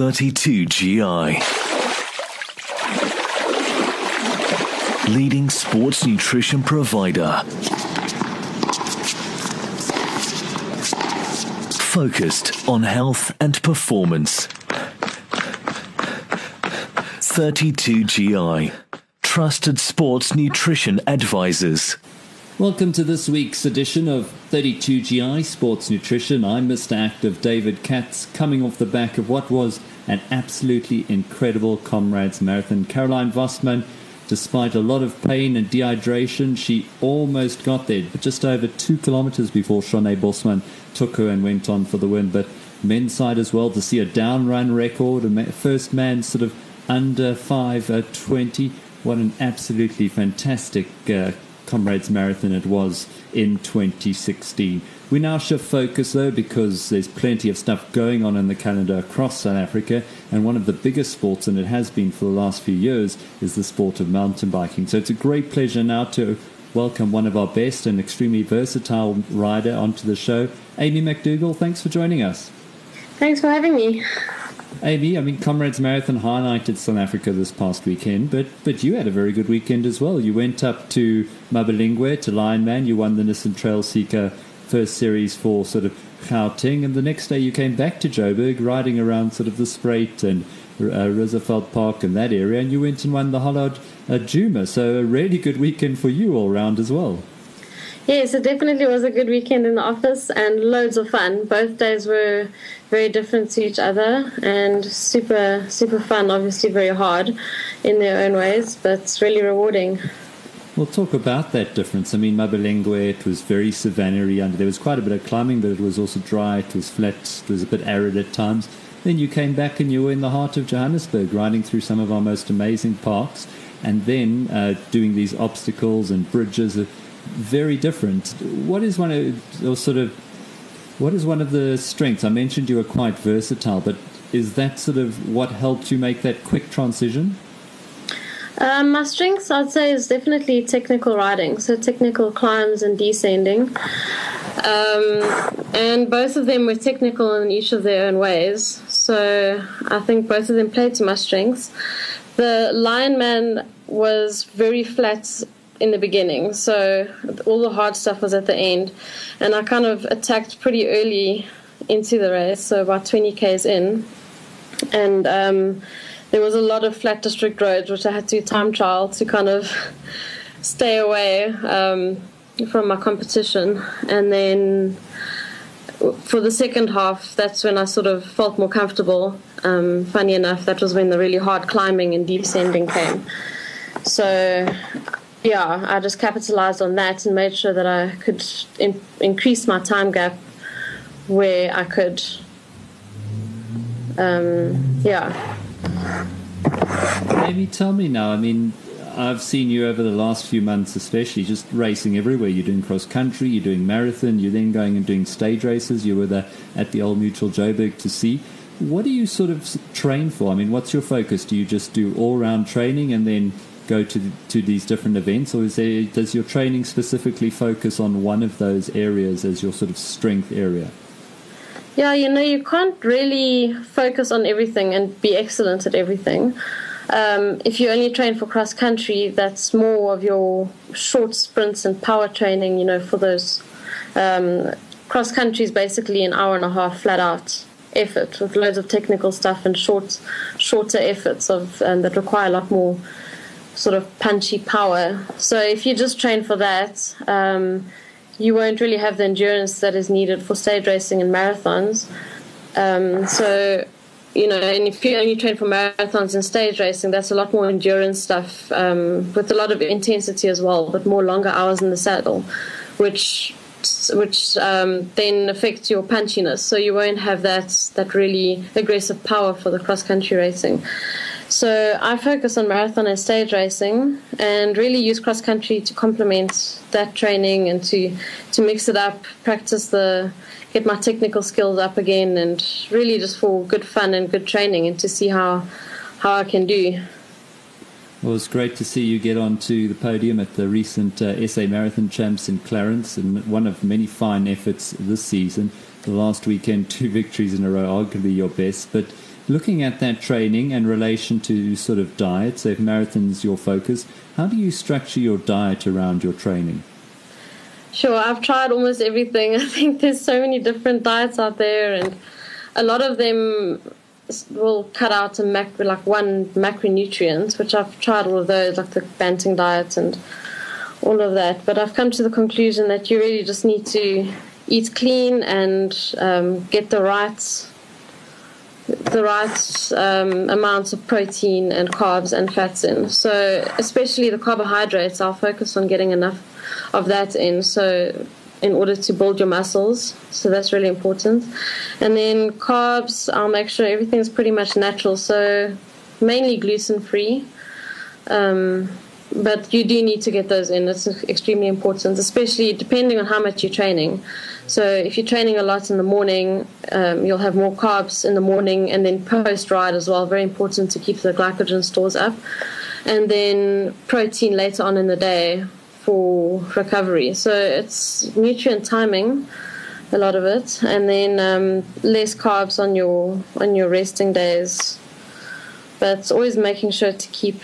32 GI. Leading sports nutrition provider. Focused on health and performance. 32 GI. Trusted sports nutrition advisors. Welcome to this week's edition of 32 GI Sports Nutrition. I'm Mr. Active David Katz, coming off the back of what was an absolutely incredible Comrades Marathon. Caroline Wöstmann, despite a lot of pain and dehydration, she almost got there, but just over two kilometers before Charne Bosman took her and went on for the win. But men's side as well, to see a down run record, a first man sort of under 5.20. Uh, what an absolutely fantastic uh, Comrades Marathon it was in 2016. We now shift focus though because there's plenty of stuff going on in the calendar across South Africa, and one of the biggest sports, and it has been for the last few years, is the sport of mountain biking. So it's a great pleasure now to welcome one of our best and extremely versatile rider onto the show, Amy McDougall. Thanks for joining us. Thanks for having me. Amy, I mean, Comrades Marathon highlighted South Africa this past weekend, but but you had a very good weekend as well. You went up to Mabalingwe to Lion Man. You won the Nissan Trail Seeker first series for sort of Gauteng, and the next day you came back to Joburg, riding around sort of the Spruit and uh, Roosevelt Park and that area, and you went and won the Hollard uh, Djuma. So a really good weekend for you all round as well. Yes, it definitely was a good weekend in the office and loads of fun. Both days were very different to each other and super, super fun. Obviously, very hard in their own ways, but it's really rewarding. We'll talk about that difference. I mean, Mabalingwe, it was very savannery under. There was quite a bit of climbing, but it was also dry. It was flat. It was a bit arid at times. Then you came back and you were in the heart of Johannesburg, riding through some of our most amazing parks, and then uh, doing these obstacles and bridges very different. What is one of or sort of what is one of the strengths? I mentioned you were quite versatile, but is that sort of what helped you make that quick transition? Um, my strengths, I'd say, is definitely technical riding, so technical climbs and descending. Um, and both of them were technical in each of their own ways. So I think both of them played to my strengths. The Lion Man was very flat in the beginning. So all the hard stuff was at the end. And I kind of attacked pretty early into the race, so about 20 Ks in. And um, there was a lot of flat district roads, which I had to time trial to kind of stay away um, from my competition. And then for the second half, that's when I sort of felt more comfortable. Um, funny enough, that was when the really hard climbing and descending came. So yeah, I just capitalized on that and made sure that I could in, increase my time gap where I could. Um, yeah. Maybe tell me now. I mean, I've seen you over the last few months, especially just racing everywhere. You're doing cross country, you're doing marathon, you're then going and doing stage races. You were there at the Old Mutual Joburg to see. What do you sort of train for? I mean, what's your focus? Do you just do all round training and then go to to these different events, or is there does your training specifically focus on one of those areas as your sort of strength area? Yeah, you know, you can't really focus on everything and be excellent at everything. Um, if you only train for cross country, that's more of your short sprints and power training. You know, for those um, cross country is basically an hour and a half flat out effort with loads of technical stuff and short, shorter efforts of um, that require a lot more sort of punchy power. So if you just train for that, um, you won't really have the endurance that is needed for stage racing and marathons. Um, so you know, and if you only train for marathons and stage racing, that's a lot more endurance stuff um, with a lot of intensity as well, but more longer hours in the saddle, which which um, then affects your punchiness. So you won't have that that really aggressive power for the cross country racing. So I focus on marathon and stage racing and really use cross country to complement that training and to, to mix it up, practice the get my technical skills up again and really just for good fun and good training and to see how how I can do. Well, it's great to see you get onto the podium at the recent uh, SA Marathon Champs in Clarens, and one of many fine efforts this season. The last weekend, two victories in a row, arguably your best. But Looking at that training and relation to sort of diet, so if marathon's your focus, how do you structure your diet around your training? Sure, I've tried almost everything. I think there's so many different diets out there, and a lot of them will cut out a mac- like one macronutrient, which I've tried all of those, like the Banting diet and all of that. But I've come to the conclusion that you really just need to eat clean and um, get the right the right um, amounts of protein and carbs and fats in. So especially the carbohydrates, I'll focus on getting enough of that in. So in order to build your muscles. So that's really important. And then carbs, I'll make sure everything's pretty much natural. So mainly gluten free. Um, but you do need to get those in. It's extremely important, especially depending on how much you're training. So if you're training a lot in the morning, um, you'll have more carbs in the morning, and then post ride as well. Very important to keep the glycogen stores up, and then protein later on in the day for recovery. So it's nutrient timing, a lot of it, and then um, less carbs on your on your resting days. But always making sure to keep,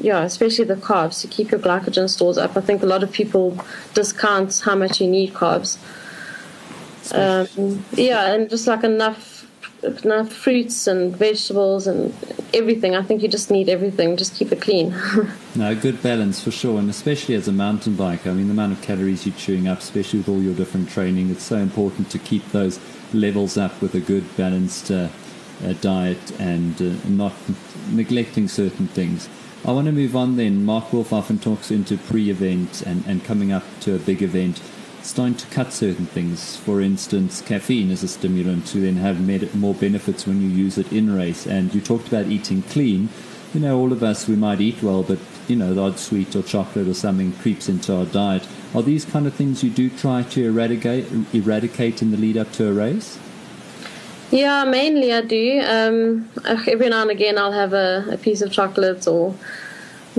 yeah, especially the carbs to keep your glycogen stores up. I think a lot of people discount how much you need carbs. Um, yeah, and just like enough enough fruits and vegetables and everything. I think you just need everything. Just keep it clean. no, good balance for sure, and especially as a mountain biker. I mean, the amount of calories you're chewing up, especially with all your different training, it's so important to keep those levels up with a good balanced uh, uh, diet and uh, not neglecting certain things. I want to move on then. Mark Wolf often talks into pre-event and, and coming up to a big event starting to cut certain things. For instance, caffeine is a stimulant to then have more benefits when you use it in race. And you talked about eating clean. You know, all of us, we might eat well, but, you know, the odd sweet or chocolate or something creeps into our diet. Are these kind of things you do try to eradicate, eradicate in the lead up to a race? Yeah, mainly I do. Um, every now and again, I'll have a, a piece of chocolate or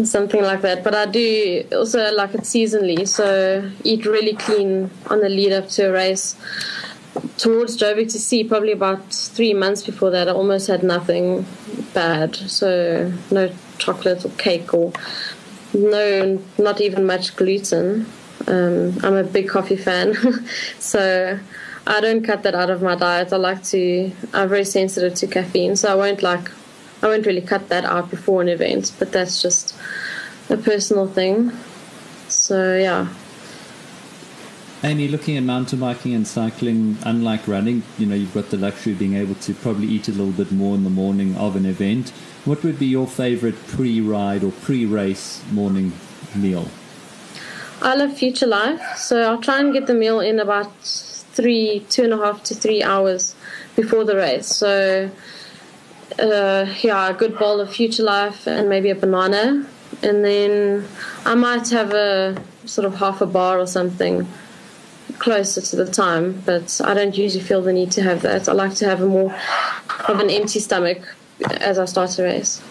something like that. But I do also like it seasonally, so eat really clean on the lead up to a race. Towards Joburg to see, probably about three months before that, I almost had nothing bad. So no chocolate or cake or no, not even much gluten. Um, I'm a big coffee fan, so I don't cut that out of my diet. I like to. I'm very sensitive to caffeine, so I won't like I won't really cut that out before an event, but that's just a personal thing. So yeah. Amy, looking at mountain biking and cycling, unlike running, you know, you've got the luxury of being able to probably eat a little bit more in the morning of an event. What would be your favorite pre-ride or pre-race morning meal? I love Future Life, so I'll try and get the meal in about three, two and a half to three hours before the race. So uh, yeah, a good bowl of Future Life and maybe a banana. And then I might have a sort of half a bar or something closer to the time, but I don't usually feel the need to have that. I like to have a more of an empty stomach as I start a race.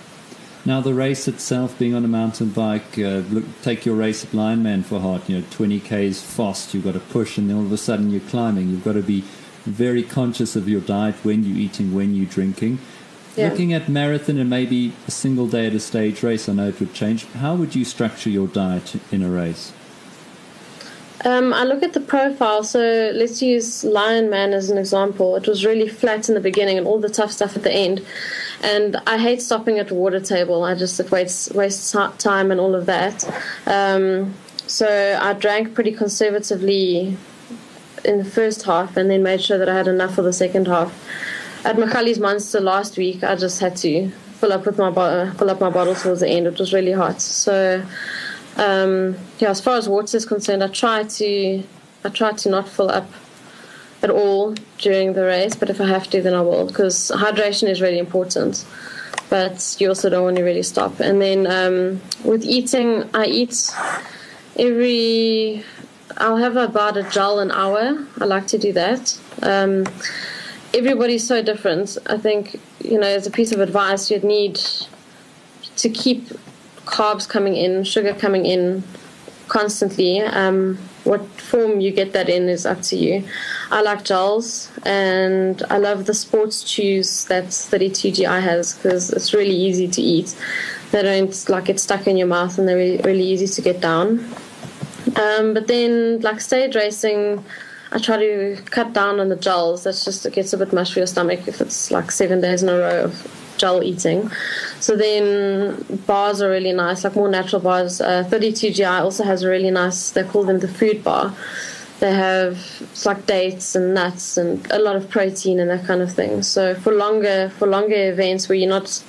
Now, the race itself, being on a mountain bike, uh, look, take your race at Lion Man for heart. You know, 20 k's fast, you've got to push, and then all of a sudden you're climbing. You've got to be very conscious of your diet, when you're eating, when you're drinking. Yeah. Looking at marathon and maybe a single day at a stage race, I know it would change. How would you structure your diet in a race? Um, I look at the profile. So let's use Lion Man as an example. It was really flat in the beginning and all the tough stuff at the end. And I hate stopping at water table. I just it wastes wastes time and all of that. Um, so I drank pretty conservatively in the first half, and then made sure that I had enough for the second half at Macali's Monster last week, I just had to fill up with my bo- fill up my bottle towards the end. It was really hot. So um, yeah, as far as water is concerned, I try to I try to not fill up at all during the race. But if I have to, then I will because hydration is really important. But you also don't want to really stop. And then um, with eating, I eat every. I'll have about a gel an hour. I like to do that. Um, everybody's so different. I think, you know, as a piece of advice, you'd need to keep carbs coming in, sugar coming in constantly. Um, what form you get that in is up to you. I like gels, and I love the sports chews that 32GI has because it's really easy to eat. They don't like get stuck in your mouth, and they're really, really easy to get down. Um, but then, like stage racing, I try to cut down on the gels. That's just it gets a bit much for your stomach if it's like seven days in a row of gel eating. So then bars are really nice, like more natural bars. Uh, 32GI also has a really nice. They call them the food bar. They have like dates and nuts and a lot of protein and that kind of thing. So for longer for longer events where you're not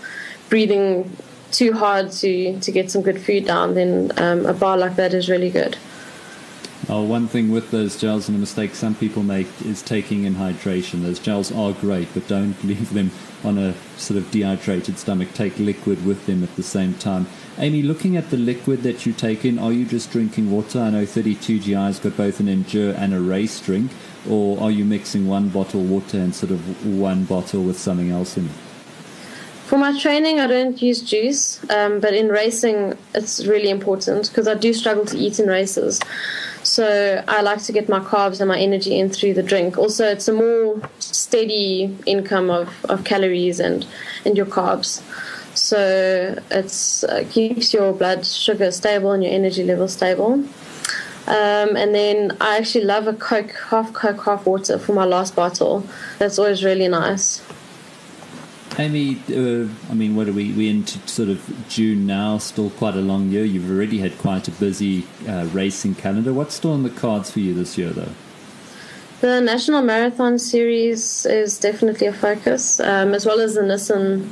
breathing too hard to to get some good food down, then um, a bar like that is really good. Oh, one thing with those gels and a mistake some people make is taking in hydration. Those gels are great, but don't leave them on a sort of dehydrated stomach. Take liquid with them at the same time. Amy, looking at the liquid that you take in, are you just drinking water? I know 32GI's got both an endure and a race drink, or are you mixing one bottle water and sort of one bottle with something else in it? For my training, I don't use juice, um, but in racing, it's really important because I do struggle to eat in races. So I like to get my carbs and my energy in through the drink. Also, it's a more steady income of, of calories and, and your carbs. So it uh, keeps your blood sugar stable and your energy level stable. Um, and then I actually love a Coke, half Coke, half water for my last bottle. That's always really nice. Amy, uh, I mean, what are we? We're into sort of June now, still quite a long year. You've already had quite a busy uh, racing calendar. What's still on the cards for you this year, though? The National Marathon Series is definitely a focus, um, as well as the Nissan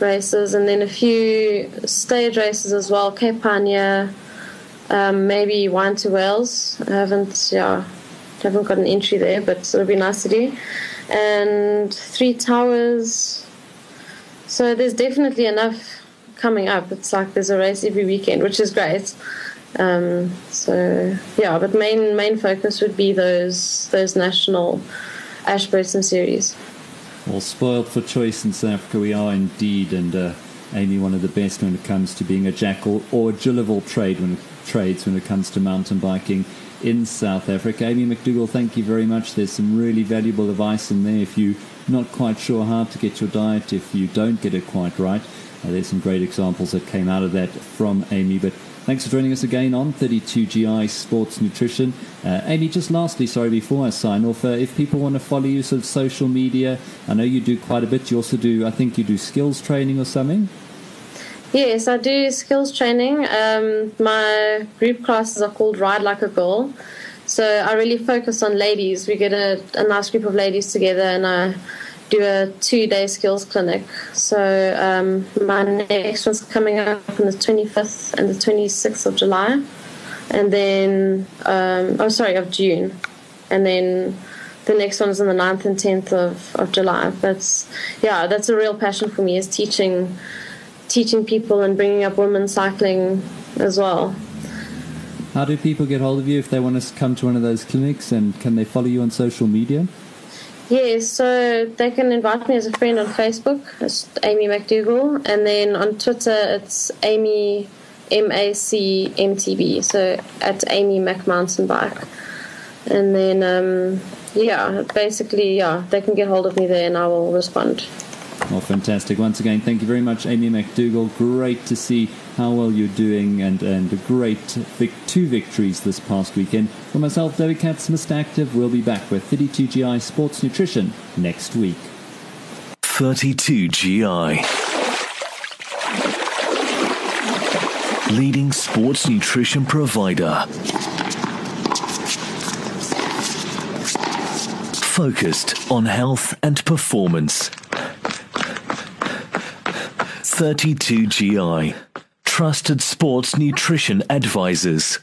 races, and then a few stage races as well. Cape Pioneer, um, maybe Wine to Wales. I haven't, yeah, haven't got an entry there, but it'll be nice to do. And Three Towers so there's definitely enough coming up. It's like there's a race every weekend, which is great. Um, so yeah, but main main focus would be those those national Ashburton series. Well, spoiled for choice in South Africa we are indeed, and uh, Amy, one of the best when it comes to being a jackal or a Jill of all trade when it, trades when it comes to mountain biking in South Africa. Amy McDougall, thank you very much. There's some really valuable advice in there if you're not quite sure how to get your diet, if you don't get it quite right. Uh, there's some great examples that came out of that from Amy. But thanks for joining us again on 32GI Sports Nutrition. Uh, Amy, just lastly, sorry, before I sign off, uh, if people want to follow you, sort of social media, I know you do quite a bit. You also do, I think you do skills training or something. Yes, I do skills training. Um, my group classes are called Ride Like a Girl. So I really focus on ladies. We get a, a nice group of ladies together and I do a two day skills clinic. So um, my next one's coming up on the 25th and the 26th of July. And then, um, oh, sorry, of June. And then the next one's on the 9th and 10th of, of July. But yeah, that's a real passion for me is teaching teaching people and bringing up women cycling as well. How do people get hold of you if they want to come to one of those clinics and can they follow you on social media? Yes, so they can invite me as a friend on Facebook, it's Amy McDougall, and then on Twitter it's Amy M A C M T B, so at Amy Mac Mountain Bike. And then, um, yeah, basically, yeah, they can get hold of me there and I will respond. Well, fantastic. Once again, thank you very much, Amy McDougall. Great to see how well you're doing and, and a great vic- two victories this past weekend. For myself, David Katz, Mr. Active, we'll be back with 32GI Sports Nutrition next week. 32GI. Leading sports nutrition provider. Focused on health and performance. 32GI. Trusted sports nutrition advisors.